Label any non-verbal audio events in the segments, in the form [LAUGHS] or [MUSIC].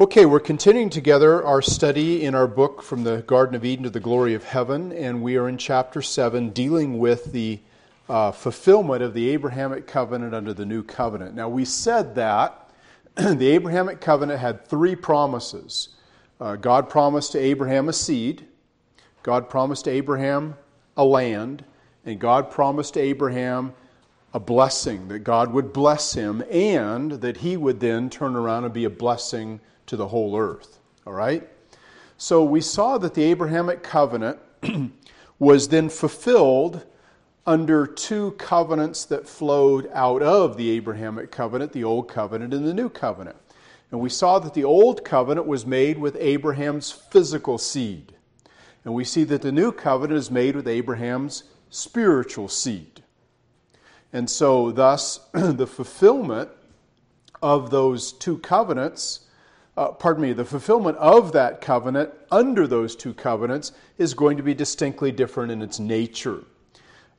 Okay, we're continuing together our study in our book From the Garden of Eden to the Glory of Heaven, and we are in chapter 7 dealing with the uh, fulfillment of the Abrahamic covenant under the new covenant. Now, we said that [CLEARS THROAT] the Abrahamic covenant had three promises uh, God promised to Abraham a seed, God promised to Abraham a land, and God promised to Abraham a blessing, that God would bless him, and that he would then turn around and be a blessing to the whole earth. All right? So we saw that the Abrahamic covenant [CLEARS THROAT] was then fulfilled under two covenants that flowed out of the Abrahamic covenant the Old Covenant and the New Covenant. And we saw that the Old Covenant was made with Abraham's physical seed. And we see that the New Covenant is made with Abraham's spiritual seed. And so, thus, [CLEARS THROAT] the fulfillment of those two covenants uh, pardon me, the fulfillment of that covenant under those two covenants is going to be distinctly different in its nature.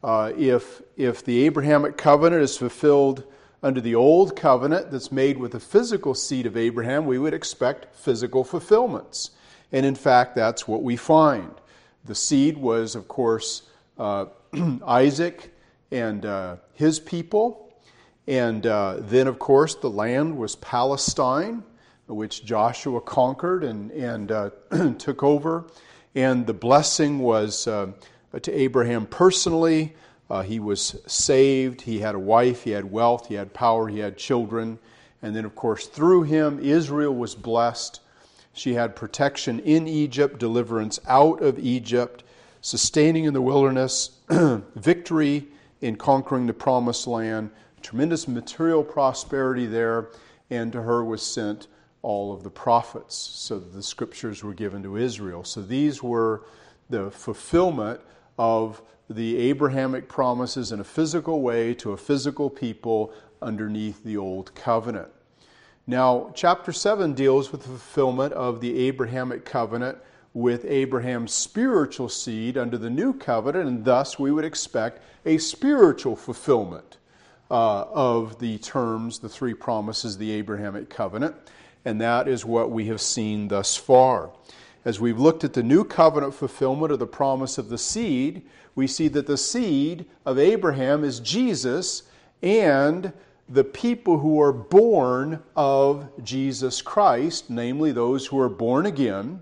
Uh, if, if the Abrahamic covenant is fulfilled under the old covenant that's made with the physical seed of Abraham, we would expect physical fulfillments. And in fact, that's what we find. The seed was, of course, uh, [CLEARS THROAT] Isaac and uh, his people. And uh, then, of course, the land was Palestine which Joshua conquered and, and uh, [CLEARS THROAT] took over. And the blessing was uh, to Abraham personally. Uh, he was saved. He had a wife. He had wealth. He had power. He had children. And then, of course, through him, Israel was blessed. She had protection in Egypt, deliverance out of Egypt, sustaining in the wilderness, [CLEARS THROAT] victory in conquering the promised land, tremendous material prosperity there, and to her was sent all of the prophets, so the scriptures were given to Israel. So these were the fulfillment of the Abrahamic promises in a physical way to a physical people underneath the old covenant. Now, chapter 7 deals with the fulfillment of the Abrahamic covenant with Abraham's spiritual seed under the new covenant, and thus we would expect a spiritual fulfillment uh, of the terms, the three promises, the Abrahamic covenant and that is what we have seen thus far. As we've looked at the new covenant fulfillment of the promise of the seed, we see that the seed of Abraham is Jesus and the people who are born of Jesus Christ, namely those who are born again,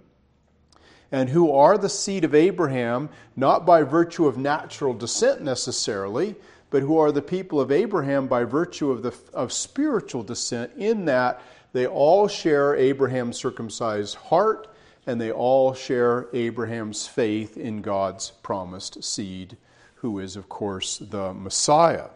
and who are the seed of Abraham, not by virtue of natural descent necessarily, but who are the people of Abraham by virtue of, the, of spiritual descent, in that they all share Abraham's circumcised heart, and they all share Abraham's faith in God's promised seed, who is, of course, the Messiah.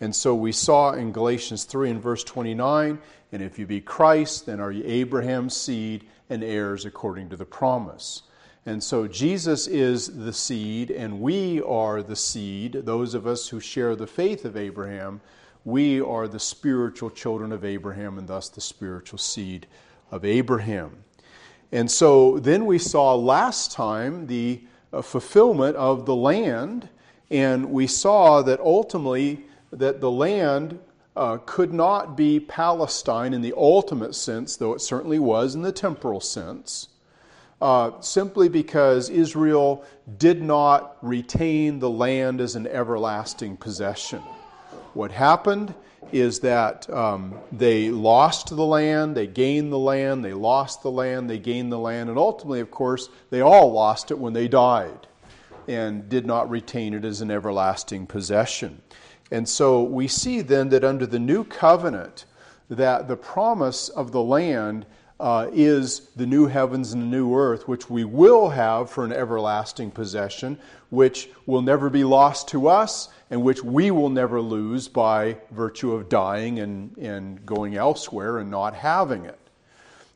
And so we saw in Galatians 3 and verse 29 and if you be Christ, then are you Abraham's seed and heirs according to the promise. And so Jesus is the seed, and we are the seed, those of us who share the faith of Abraham we are the spiritual children of Abraham and thus the spiritual seed of Abraham. And so then we saw last time the uh, fulfillment of the land, and we saw that ultimately that the land uh, could not be Palestine in the ultimate sense, though it certainly was in the temporal sense, uh, simply because Israel did not retain the land as an everlasting possession. What happened is that um, they lost the land, they gained the land, they lost the land, they gained the land, and ultimately, of course, they all lost it when they died and did not retain it as an everlasting possession. And so we see then that under the new covenant, that the promise of the land uh, is the new heavens and the new earth, which we will have for an everlasting possession, which will never be lost to us and which we will never lose by virtue of dying and, and going elsewhere and not having it.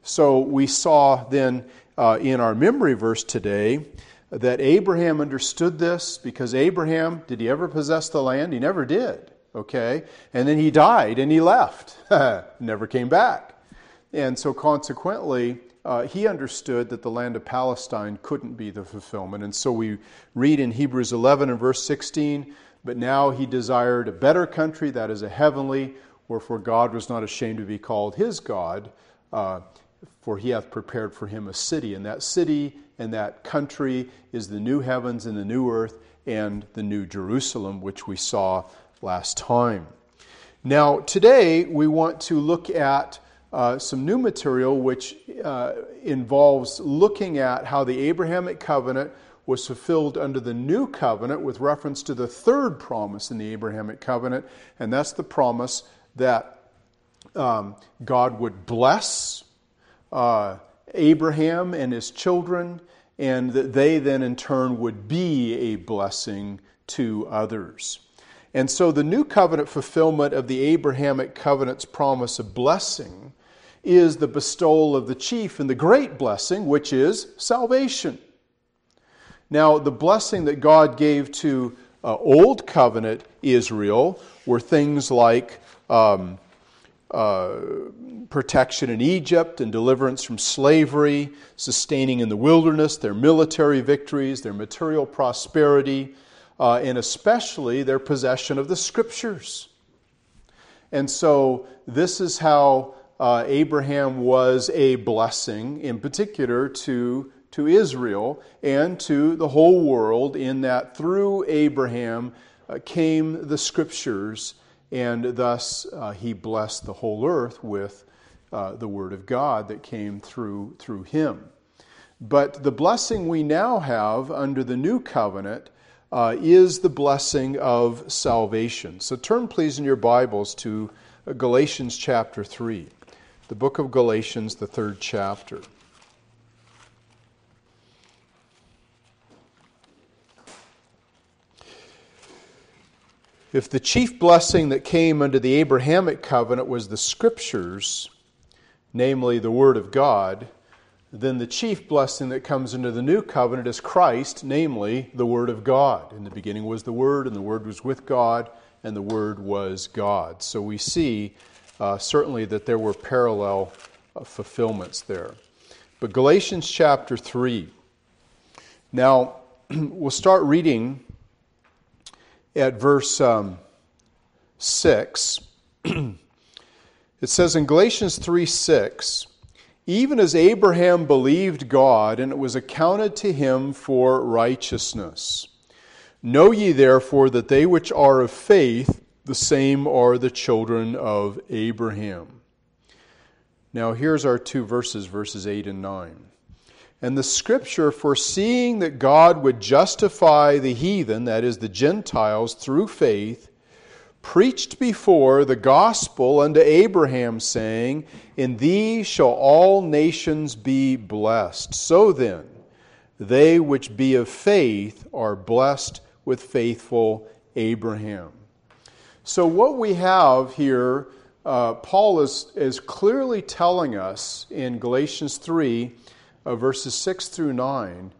So we saw then uh, in our memory verse today that Abraham understood this because Abraham, did he ever possess the land? He never did. Okay? And then he died and he left, [LAUGHS] never came back. And so consequently, uh, he understood that the land of Palestine couldn't be the fulfillment. And so we read in Hebrews 11 and verse 16 but now he desired a better country, that is a heavenly, wherefore God was not ashamed to be called his God, uh, for he hath prepared for him a city. And that city and that country is the new heavens and the new earth and the new Jerusalem, which we saw last time. Now, today we want to look at uh, some new material which uh, involves looking at how the Abrahamic covenant was fulfilled under the new covenant with reference to the third promise in the Abrahamic covenant, and that's the promise that um, God would bless uh, Abraham and his children, and that they then in turn would be a blessing to others. And so the new covenant fulfillment of the Abrahamic covenant's promise of blessing is the bestowal of the chief and the great blessing, which is salvation. Now, the blessing that God gave to uh, Old Covenant Israel were things like um, uh, protection in Egypt and deliverance from slavery, sustaining in the wilderness, their military victories, their material prosperity, uh, and especially their possession of the scriptures. And so, this is how uh, Abraham was a blessing, in particular to, to Israel and to the whole world, in that through Abraham uh, came the scriptures, and thus uh, he blessed the whole earth with uh, the word of God that came through, through him. But the blessing we now have under the new covenant uh, is the blessing of salvation. So turn, please, in your Bibles to Galatians chapter 3 the book of Galatians, the third chapter. If the chief blessing that came under the Abrahamic covenant was the scriptures, namely the Word of God, then the chief blessing that comes into the new covenant is Christ, namely the Word of God. In the beginning was the Word, and the Word was with God, and the Word was God. So we see uh, certainly that there were parallel uh, fulfillments there. But Galatians chapter 3. Now, [CLEARS THROAT] we'll start reading at verse um, 6. [CLEARS THROAT] it says in Galatians 3 6, even as Abraham believed God, and it was accounted to him for righteousness. Know ye therefore that they which are of faith, the same are the children of Abraham. Now, here's our two verses, verses 8 and 9. And the scripture, foreseeing that God would justify the heathen, that is, the Gentiles, through faith, preached before the gospel unto Abraham, saying, In thee shall all nations be blessed. So then, they which be of faith are blessed with faithful Abraham. So, what we have here, uh, Paul is, is clearly telling us in Galatians 3, uh, verses 6 through 9,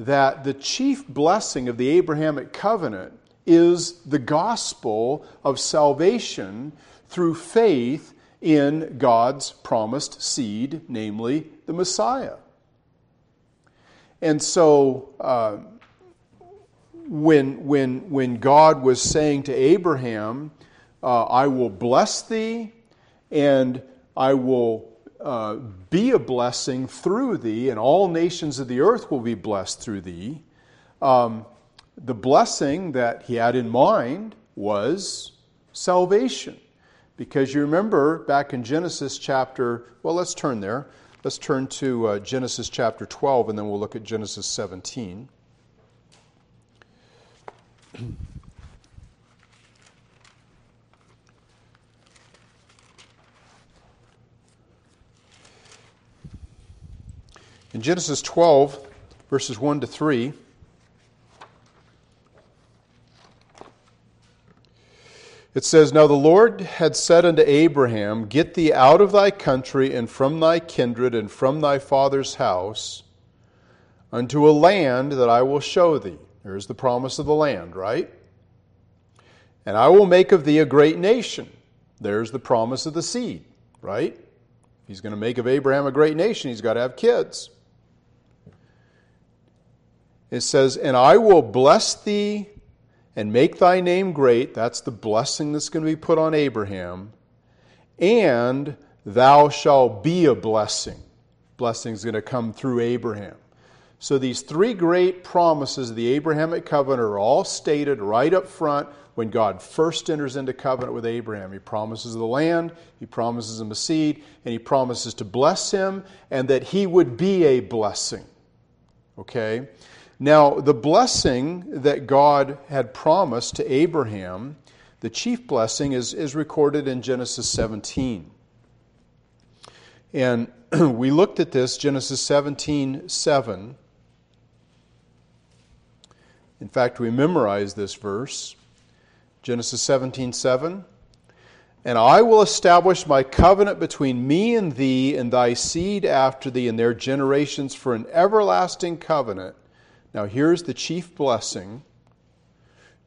that the chief blessing of the Abrahamic covenant is the gospel of salvation through faith in God's promised seed, namely the Messiah. And so, uh, when, when, when God was saying to Abraham, uh, I will bless thee and I will uh, be a blessing through thee, and all nations of the earth will be blessed through thee. Um, the blessing that he had in mind was salvation. Because you remember back in Genesis chapter, well, let's turn there. Let's turn to uh, Genesis chapter 12, and then we'll look at Genesis 17. In Genesis 12, verses 1 to 3, it says, Now the Lord had said unto Abraham, Get thee out of thy country and from thy kindred and from thy father's house unto a land that I will show thee. There's the promise of the land, right? And I will make of thee a great nation. There's the promise of the seed, right? he's going to make of Abraham a great nation, he's got to have kids. It says, And I will bless thee and make thy name great. That's the blessing that's going to be put on Abraham. And thou shalt be a blessing. blessing is going to come through Abraham. So these three great promises of the Abrahamic covenant are all stated right up front when God first enters into covenant with Abraham. He promises the land, he promises him a seed, and he promises to bless him and that he would be a blessing. Okay? Now, the blessing that God had promised to Abraham, the chief blessing, is, is recorded in Genesis 17. And [CLEARS THROAT] we looked at this, Genesis 17 7. In fact, we memorized this verse. Genesis 17 7. And I will establish my covenant between me and thee and thy seed after thee and their generations for an everlasting covenant. Now, here's the chief blessing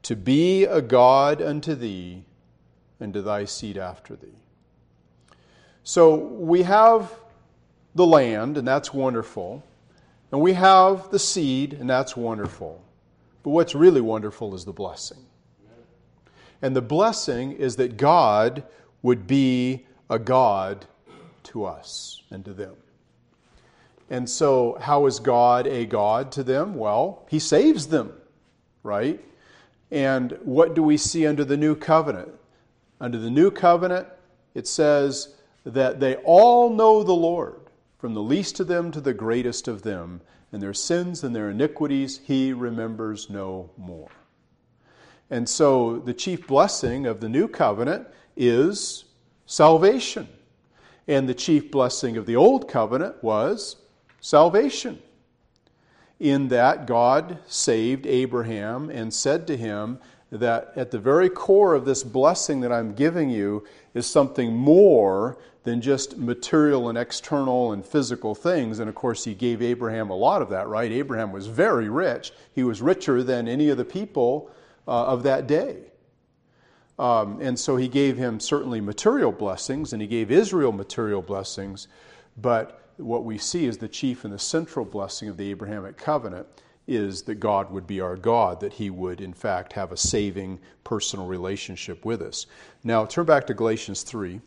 to be a God unto thee and to thy seed after thee. So we have the land, and that's wonderful. And we have the seed, and that's wonderful. But what's really wonderful is the blessing. And the blessing is that God would be a God to us and to them. And so, how is God a God to them? Well, He saves them, right? And what do we see under the new covenant? Under the new covenant, it says that they all know the Lord, from the least of them to the greatest of them, and their sins and their iniquities he remembers no more. And so the chief blessing of the new covenant is salvation. And the chief blessing of the old covenant was salvation. In that God saved Abraham and said to him that at the very core of this blessing that I'm giving you is something more than just material and external and physical things. And of course, he gave Abraham a lot of that, right? Abraham was very rich. He was richer than any of the people uh, of that day. Um, and so he gave him certainly material blessings, and he gave Israel material blessings. But what we see is the chief and the central blessing of the Abrahamic covenant is that God would be our God, that He would, in fact, have a saving personal relationship with us. Now, turn back to Galatians 3.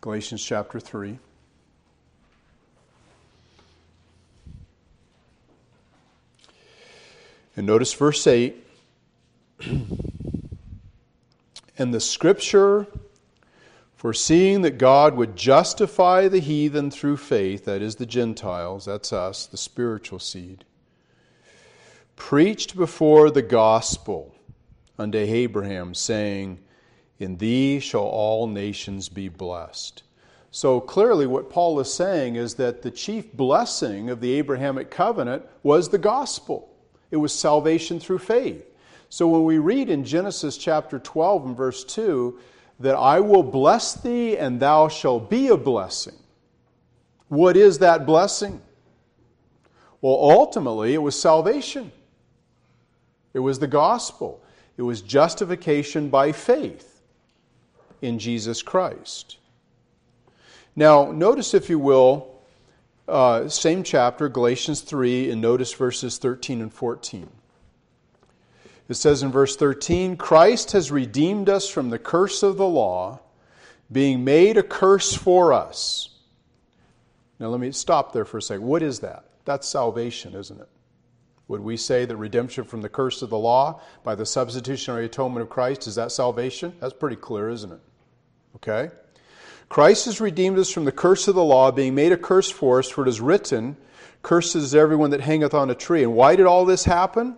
Galatians chapter 3. And notice verse 8. [CLEARS THROAT] and the scripture, foreseeing that God would justify the heathen through faith, that is, the Gentiles, that's us, the spiritual seed, preached before the gospel unto Abraham, saying, in thee shall all nations be blessed. So clearly, what Paul is saying is that the chief blessing of the Abrahamic covenant was the gospel, it was salvation through faith. So when we read in Genesis chapter 12 and verse 2 that I will bless thee and thou shalt be a blessing, what is that blessing? Well, ultimately, it was salvation. It was the gospel. It was justification by faith in Jesus Christ. Now, notice, if you will, uh, same chapter, Galatians 3, and notice verses 13 and 14. It says in verse 13 Christ has redeemed us from the curse of the law, being made a curse for us. Now, let me stop there for a second. What is that? That's salvation, isn't it? Would we say that redemption from the curse of the law by the substitutionary atonement of Christ is that salvation? That's pretty clear, isn't it? Okay? Christ has redeemed us from the curse of the law, being made a curse for us, for it is written, Curses is everyone that hangeth on a tree. And why did all this happen?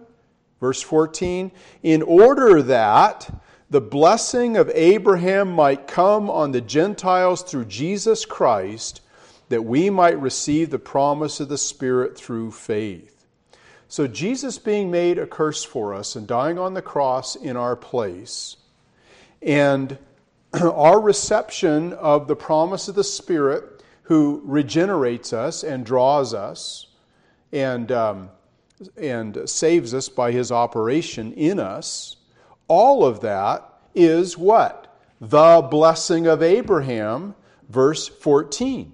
Verse 14, in order that the blessing of Abraham might come on the Gentiles through Jesus Christ, that we might receive the promise of the Spirit through faith. So, Jesus being made a curse for us and dying on the cross in our place, and [CLEARS THROAT] our reception of the promise of the Spirit who regenerates us and draws us and, um, and saves us by his operation in us, all of that is what? The blessing of Abraham, verse 14.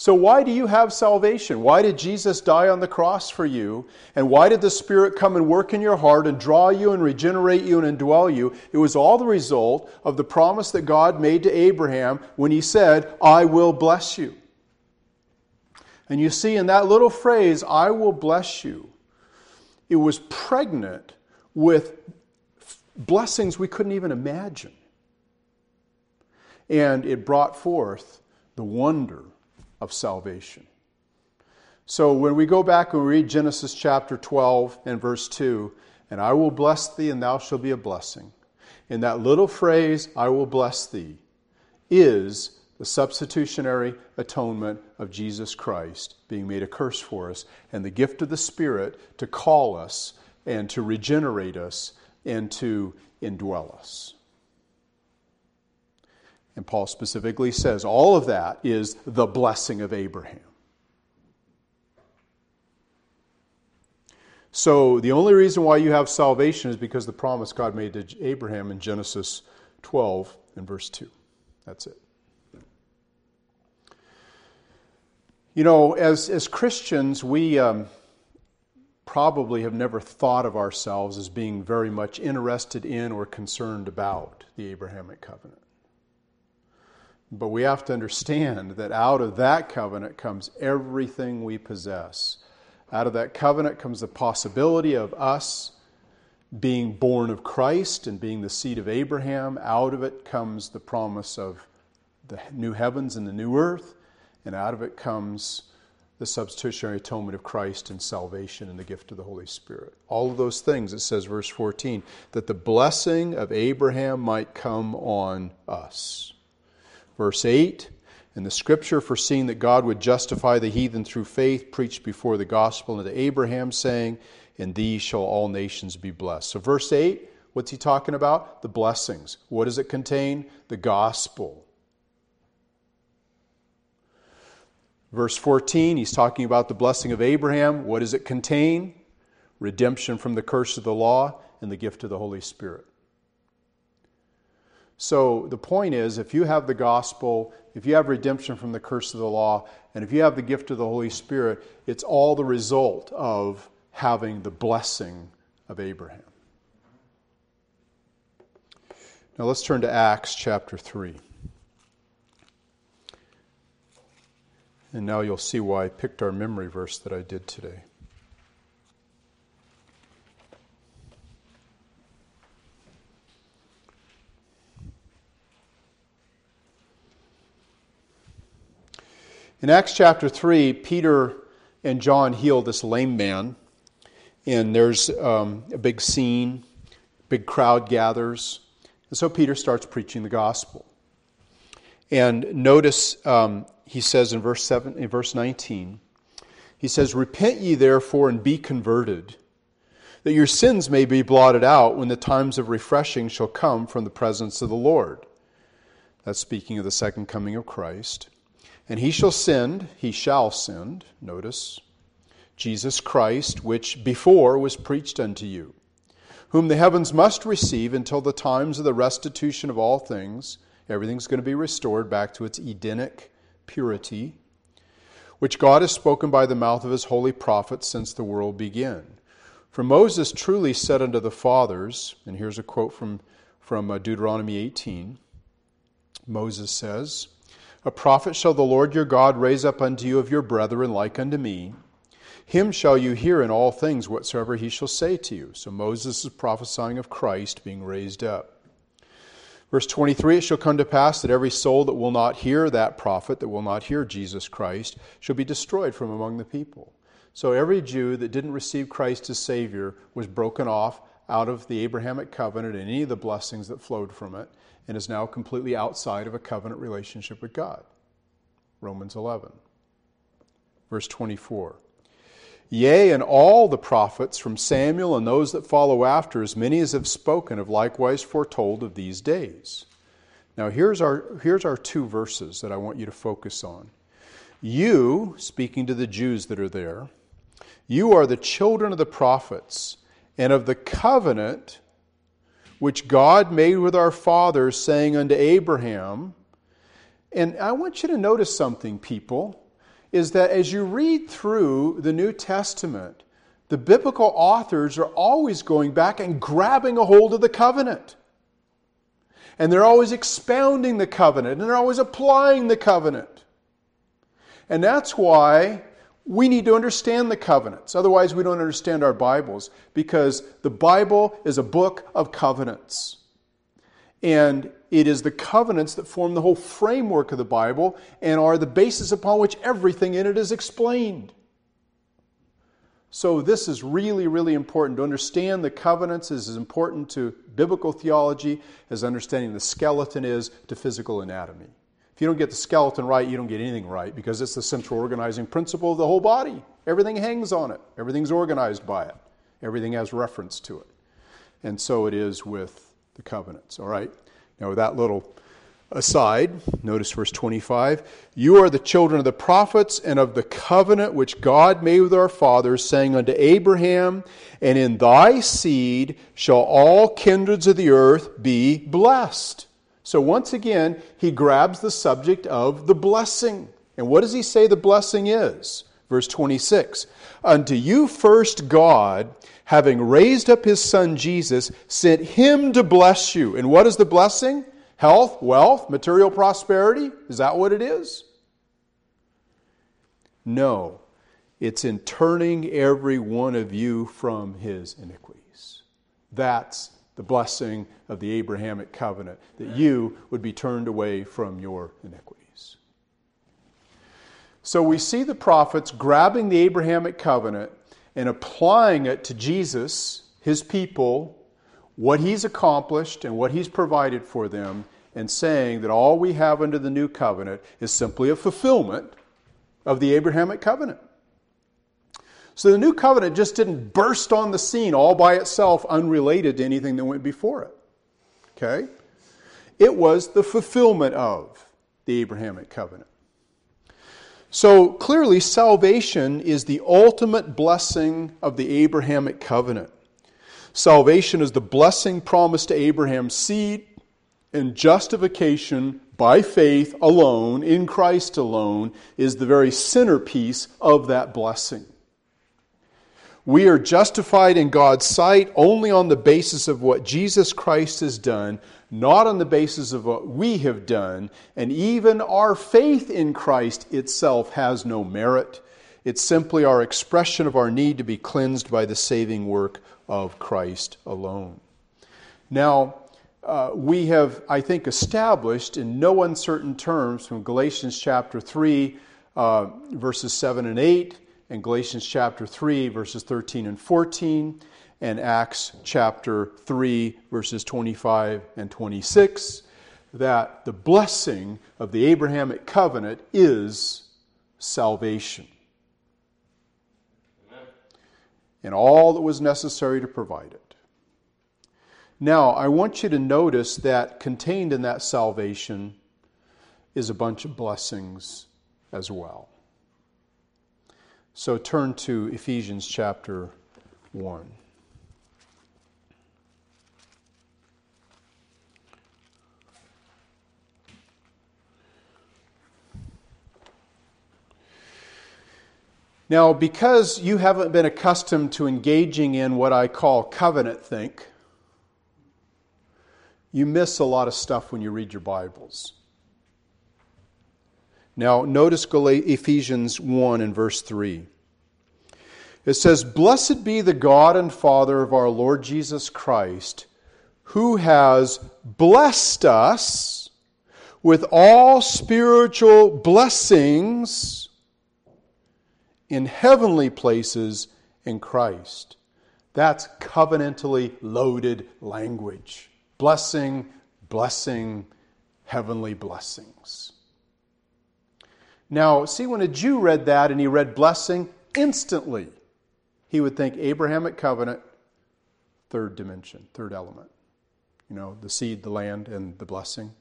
So, why do you have salvation? Why did Jesus die on the cross for you? And why did the Spirit come and work in your heart and draw you and regenerate you and indwell you? It was all the result of the promise that God made to Abraham when he said, I will bless you. And you see, in that little phrase, I will bless you, it was pregnant with blessings we couldn't even imagine. And it brought forth the wonder of salvation. So when we go back and read Genesis chapter 12 and verse 2, and I will bless thee and thou shalt be a blessing. In that little phrase, I will bless thee, is the substitutionary atonement of Jesus Christ being made a curse for us, and the gift of the Spirit to call us and to regenerate us and to indwell us. And Paul specifically says all of that is the blessing of Abraham. So the only reason why you have salvation is because the promise God made to Abraham in Genesis 12 and verse 2. That's it. You know, as, as Christians, we um, probably have never thought of ourselves as being very much interested in or concerned about the Abrahamic covenant. But we have to understand that out of that covenant comes everything we possess. Out of that covenant comes the possibility of us being born of Christ and being the seed of Abraham. Out of it comes the promise of the new heavens and the new earth. And out of it comes the substitutionary atonement of Christ and salvation and the gift of the Holy Spirit. All of those things, it says, verse 14, that the blessing of Abraham might come on us. Verse 8 And the scripture, foreseeing that God would justify the heathen through faith, preached before the gospel unto Abraham, saying, In thee shall all nations be blessed. So, verse 8, what's he talking about? The blessings. What does it contain? The gospel. Verse 14, he's talking about the blessing of Abraham. What does it contain? Redemption from the curse of the law and the gift of the Holy Spirit. So the point is if you have the gospel, if you have redemption from the curse of the law, and if you have the gift of the Holy Spirit, it's all the result of having the blessing of Abraham. Now let's turn to Acts chapter 3. And now you'll see why I picked our memory verse that I did today. In Acts chapter 3, Peter and John heal this lame man, and there's um, a big scene, big crowd gathers. And so Peter starts preaching the gospel. And notice um, he says in verse, seven, in verse 19, he says, Repent ye therefore and be converted, that your sins may be blotted out when the times of refreshing shall come from the presence of the Lord. That's speaking of the second coming of Christ. And he shall send, he shall send, notice, Jesus Christ, which before was preached unto you, whom the heavens must receive until the times of the restitution of all things. Everything's going to be restored back to its Edenic purity, which God has spoken by the mouth of his holy prophets since the world began. For Moses truly said unto the fathers, and here's a quote from, from uh, Deuteronomy 18 Moses says, a prophet shall the Lord your God raise up unto you of your brethren like unto me. Him shall you hear in all things whatsoever he shall say to you. So Moses is prophesying of Christ being raised up. Verse 23 It shall come to pass that every soul that will not hear that prophet, that will not hear Jesus Christ, shall be destroyed from among the people. So every Jew that didn't receive Christ as Savior was broken off out of the Abrahamic covenant and any of the blessings that flowed from it and is now completely outside of a covenant relationship with God. Romans 11. Verse 24. Yea, and all the prophets from Samuel and those that follow after, as many as have spoken, have likewise foretold of these days. Now, here's our, here's our two verses that I want you to focus on. You, speaking to the Jews that are there, you are the children of the prophets and of the covenant which God made with our fathers, saying unto Abraham, and I want you to notice something, people. Is that as you read through the New Testament, the biblical authors are always going back and grabbing a hold of the covenant. And they're always expounding the covenant, and they're always applying the covenant. And that's why we need to understand the covenants. Otherwise, we don't understand our Bibles, because the Bible is a book of covenants. And it is the covenants that form the whole framework of the Bible and are the basis upon which everything in it is explained. So, this is really, really important. To understand the covenants is as important to biblical theology as understanding the skeleton is to physical anatomy. If you don't get the skeleton right, you don't get anything right because it's the central organizing principle of the whole body. Everything hangs on it, everything's organized by it, everything has reference to it. And so it is with the covenants, all right? Now, with that little aside, notice verse 25 You are the children of the prophets and of the covenant which God made with our fathers, saying unto Abraham, And in thy seed shall all kindreds of the earth be blessed. So once again, he grabs the subject of the blessing. And what does he say the blessing is? Verse 26 Unto you first God, having raised up his son Jesus, sent him to bless you. And what is the blessing? Health, wealth, material prosperity? Is that what it is? No. It's in turning every one of you from his iniquities. That's the blessing of the Abrahamic covenant, that you would be turned away from your iniquities. So we see the prophets grabbing the Abrahamic covenant and applying it to Jesus, his people, what he's accomplished and what he's provided for them, and saying that all we have under the new covenant is simply a fulfillment of the Abrahamic covenant. So the new covenant just didn't burst on the scene all by itself, unrelated to anything that went before it. Okay? It was the fulfillment of the Abrahamic covenant. So clearly, salvation is the ultimate blessing of the Abrahamic covenant. Salvation is the blessing promised to Abraham's seed, and justification by faith alone, in Christ alone, is the very centerpiece of that blessing. We are justified in God's sight only on the basis of what Jesus Christ has done, not on the basis of what we have done. And even our faith in Christ itself has no merit. It's simply our expression of our need to be cleansed by the saving work of Christ alone. Now, uh, we have, I think, established in no uncertain terms from Galatians chapter 3, uh, verses 7 and 8, and Galatians chapter 3, verses 13 and 14, and Acts chapter 3, verses 25 and 26, that the blessing of the Abrahamic covenant is salvation. Amen. And all that was necessary to provide it. Now, I want you to notice that contained in that salvation is a bunch of blessings as well. So turn to Ephesians chapter 1. Now, because you haven't been accustomed to engaging in what I call covenant think, you miss a lot of stuff when you read your Bibles. Now, notice Ephesians 1 and verse 3. It says, Blessed be the God and Father of our Lord Jesus Christ, who has blessed us with all spiritual blessings in heavenly places in Christ. That's covenantally loaded language blessing, blessing, heavenly blessings. Now, see, when a Jew read that and he read blessing, instantly he would think Abrahamic covenant, third dimension, third element. You know, the seed, the land, and the blessing.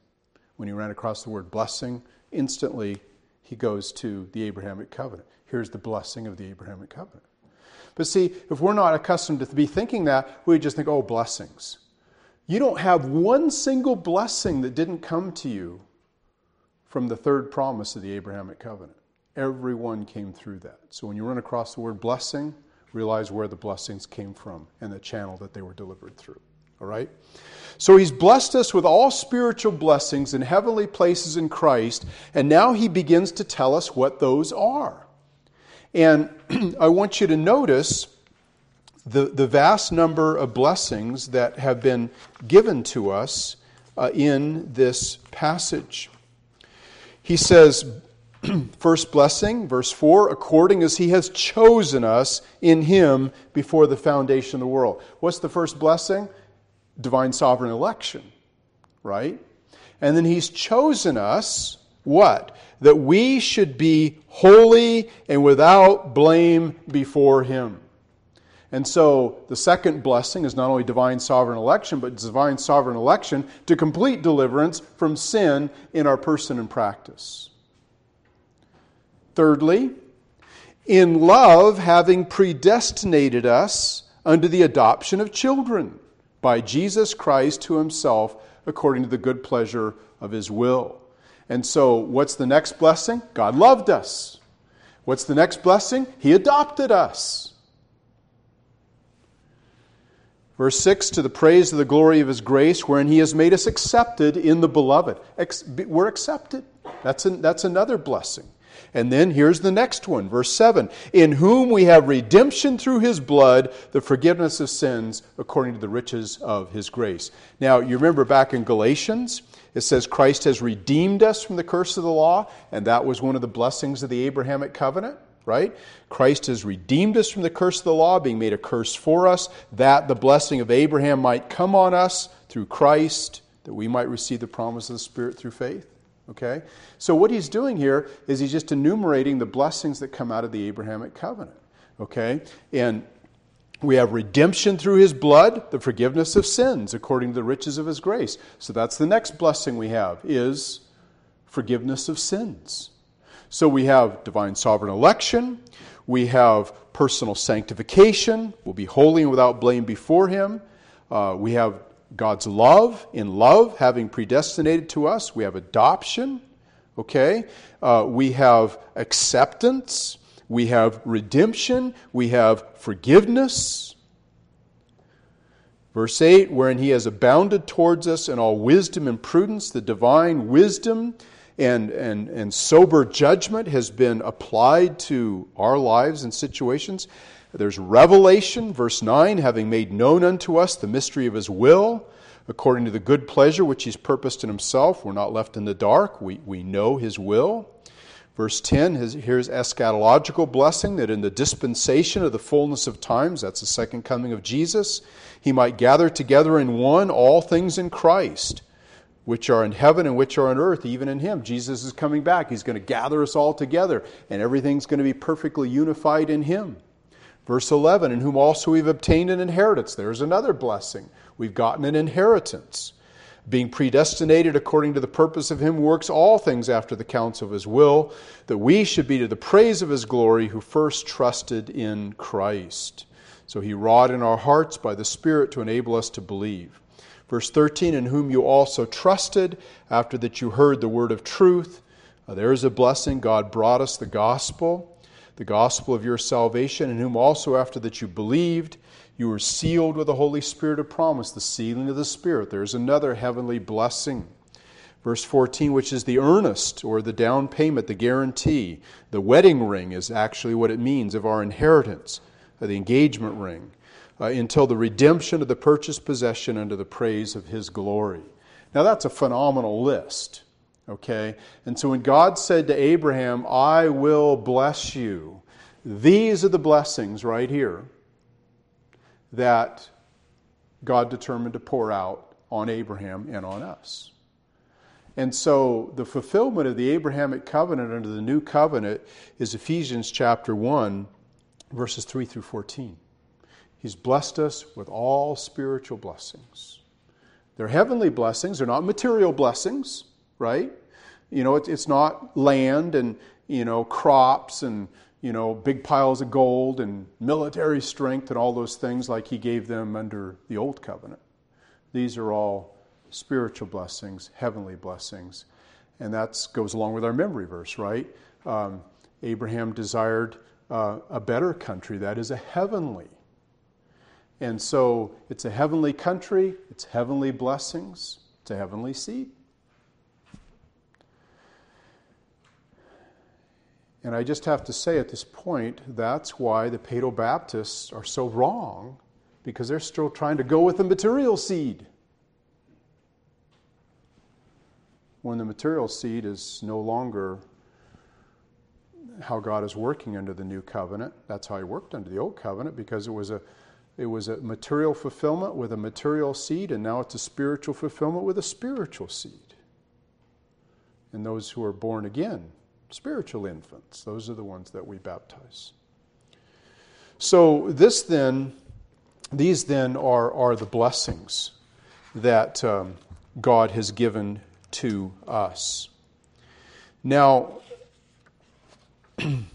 When he ran across the word blessing, instantly he goes to the Abrahamic covenant. Here's the blessing of the Abrahamic covenant. But see, if we're not accustomed to be thinking that, we just think, oh, blessings. You don't have one single blessing that didn't come to you from the third promise of the Abrahamic covenant. Everyone came through that. So when you run across the word blessing, realize where the blessings came from and the channel that they were delivered through. All right? So he's blessed us with all spiritual blessings in heavenly places in Christ, and now he begins to tell us what those are. And [CLEARS THROAT] I want you to notice the, the vast number of blessings that have been given to us uh, in this passage. He says, [CLEARS THROAT] first blessing, verse 4, according as he has chosen us in him before the foundation of the world. What's the first blessing? Divine sovereign election, right? And then he's chosen us, what? That we should be holy and without blame before him. And so the second blessing is not only divine sovereign election, but divine sovereign election to complete deliverance from sin in our person and practice. Thirdly, in love, having predestinated us unto the adoption of children by Jesus Christ to himself, according to the good pleasure of his will. And so, what's the next blessing? God loved us. What's the next blessing? He adopted us. Verse 6 To the praise of the glory of his grace, wherein he has made us accepted in the beloved. We're accepted. That's, an, that's another blessing. And then here's the next one, verse 7 In whom we have redemption through his blood, the forgiveness of sins, according to the riches of his grace. Now, you remember back in Galatians, it says Christ has redeemed us from the curse of the law, and that was one of the blessings of the Abrahamic covenant, right? Christ has redeemed us from the curse of the law, being made a curse for us, that the blessing of Abraham might come on us through Christ, that we might receive the promise of the Spirit through faith. Okay? So, what he's doing here is he's just enumerating the blessings that come out of the Abrahamic covenant. Okay? And we have redemption through his blood, the forgiveness of sins according to the riches of his grace. So that's the next blessing we have is forgiveness of sins. So we have divine sovereign election, we have personal sanctification, we'll be holy and without blame before him. Uh, we have God's love, in love, having predestinated to us. We have adoption, okay? Uh, we have acceptance. We have redemption. We have forgiveness. Verse 8, wherein he has abounded towards us in all wisdom and prudence, the divine wisdom and, and, and sober judgment has been applied to our lives and situations. There's revelation, verse 9, having made known unto us the mystery of his will, according to the good pleasure which he's purposed in himself. We're not left in the dark, we, we know his will. Verse 10, here's eschatological blessing that in the dispensation of the fullness of times, that's the second coming of Jesus, he might gather together in one all things in Christ, which are in heaven and which are on earth, even in him. Jesus is coming back. He's going to gather us all together, and everything's going to be perfectly unified in him. Verse 11, in whom also we've obtained an inheritance. There's another blessing. We've gotten an inheritance. Being predestinated according to the purpose of Him works all things after the counts of His will, that we should be to the praise of His glory who first trusted in Christ. So He wrought in our hearts by the Spirit to enable us to believe. Verse 13, in whom you also trusted after that you heard the word of truth. Uh, there is a blessing. God brought us the gospel the gospel of your salvation, in whom also after that you believed, you were sealed with the Holy Spirit of promise, the sealing of the Spirit. There's another heavenly blessing. Verse 14, which is the earnest or the down payment, the guarantee. The wedding ring is actually what it means of our inheritance, the engagement ring, uh, until the redemption of the purchased possession unto the praise of his glory. Now, that's a phenomenal list. Okay? And so when God said to Abraham, I will bless you, these are the blessings right here that God determined to pour out on Abraham and on us. And so the fulfillment of the Abrahamic covenant under the new covenant is Ephesians chapter 1, verses 3 through 14. He's blessed us with all spiritual blessings. They're heavenly blessings, they're not material blessings right? You know, it's, not land and, you know, crops and, you know, big piles of gold and military strength and all those things like he gave them under the old covenant. These are all spiritual blessings, heavenly blessings. And that goes along with our memory verse, right? Um, Abraham desired uh, a better country, that is, a heavenly. And so it's a heavenly country, it's heavenly blessings, it's a heavenly seed. And I just have to say at this point, that's why the Paedo Baptists are so wrong, because they're still trying to go with the material seed. When the material seed is no longer how God is working under the new covenant. That's how he worked under the old covenant because it was a it was a material fulfillment with a material seed, and now it's a spiritual fulfillment with a spiritual seed. And those who are born again, spiritual infants, those are the ones that we baptize. So this then, these then are, are the blessings that um, God has given to us. Now, [CLEARS THROAT] in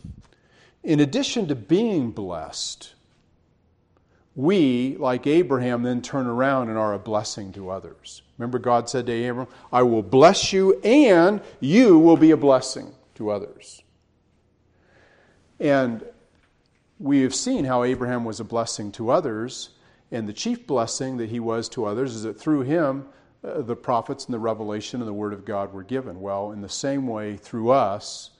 addition to being blessed, we, like Abraham, then turn around and are a blessing to others. Remember, God said to Abraham, I will bless you, and you will be a blessing to others. And we have seen how Abraham was a blessing to others, and the chief blessing that he was to others is that through him, uh, the prophets and the revelation and the word of God were given. Well, in the same way, through us,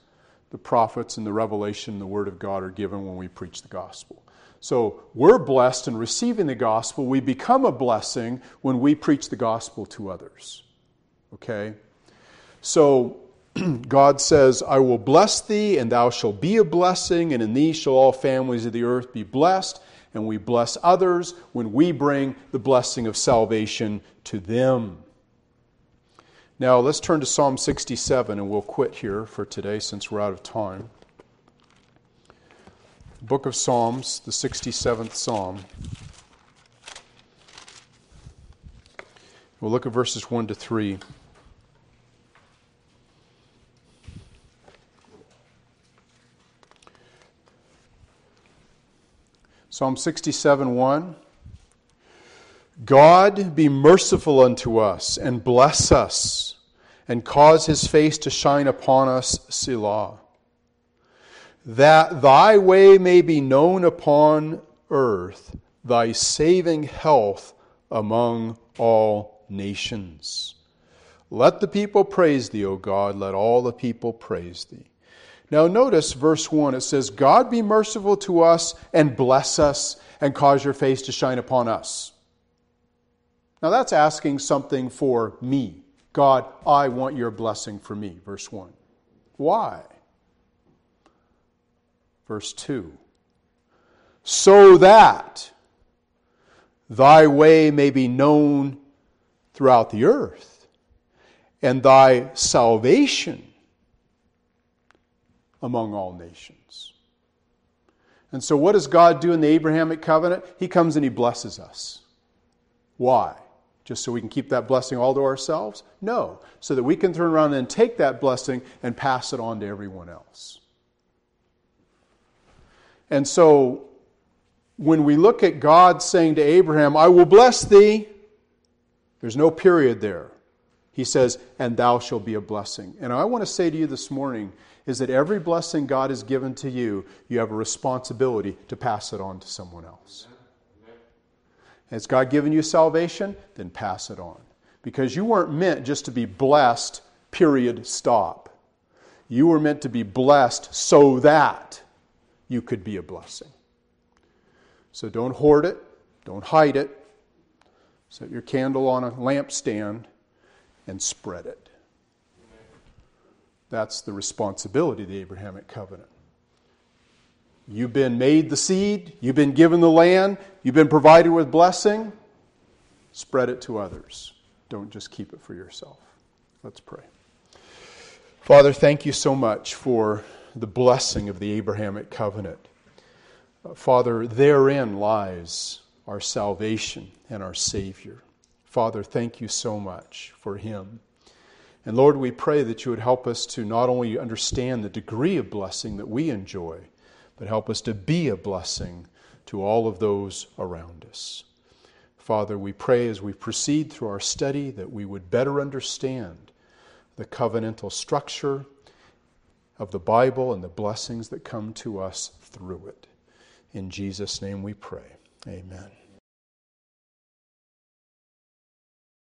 the prophets and the revelation and the word of God are given when we preach the gospel. So we're blessed in receiving the gospel. We become a blessing when we preach the gospel to others. Okay? So [CLEARS THROAT] God says, I will bless thee, and thou shalt be a blessing, and in thee shall all families of the earth be blessed. And we bless others when we bring the blessing of salvation to them. Now, let's turn to Psalm 67 and we'll quit here for today since we're out of time. Book of Psalms, the 67th Psalm. We'll look at verses 1 to 3. Psalm 67 1. God be merciful unto us and bless us and cause his face to shine upon us, Selah. That thy way may be known upon earth, thy saving health among all nations. Let the people praise thee, O God, let all the people praise thee. Now, notice verse 1 it says, God be merciful to us and bless us and cause your face to shine upon us. Now, that's asking something for me. God, I want your blessing for me. Verse 1. Why? Verse 2. So that thy way may be known throughout the earth, and thy salvation among all nations. And so, what does God do in the Abrahamic covenant? He comes and he blesses us. Why? just so we can keep that blessing all to ourselves? No, so that we can turn around and take that blessing and pass it on to everyone else. And so, when we look at God saying to Abraham, I will bless thee, there's no period there. He says, and thou shalt be a blessing. And I want to say to you this morning is that every blessing God has given to you, you have a responsibility to pass it on to someone else. Has God given you salvation? Then pass it on. Because you weren't meant just to be blessed, period, stop. You were meant to be blessed so that you could be a blessing. So don't hoard it, don't hide it. Set your candle on a lampstand and spread it. That's the responsibility of the Abrahamic covenant. You've been made the seed, you've been given the land, you've been provided with blessing. Spread it to others. Don't just keep it for yourself. Let's pray. Father, thank you so much for the blessing of the Abrahamic covenant. Father, therein lies our salvation and our Savior. Father, thank you so much for him. And Lord, we pray that you would help us to not only understand the degree of blessing that we enjoy, but help us to be a blessing to all of those around us. Father, we pray as we proceed through our study that we would better understand the covenantal structure of the Bible and the blessings that come to us through it. In Jesus' name we pray. Amen.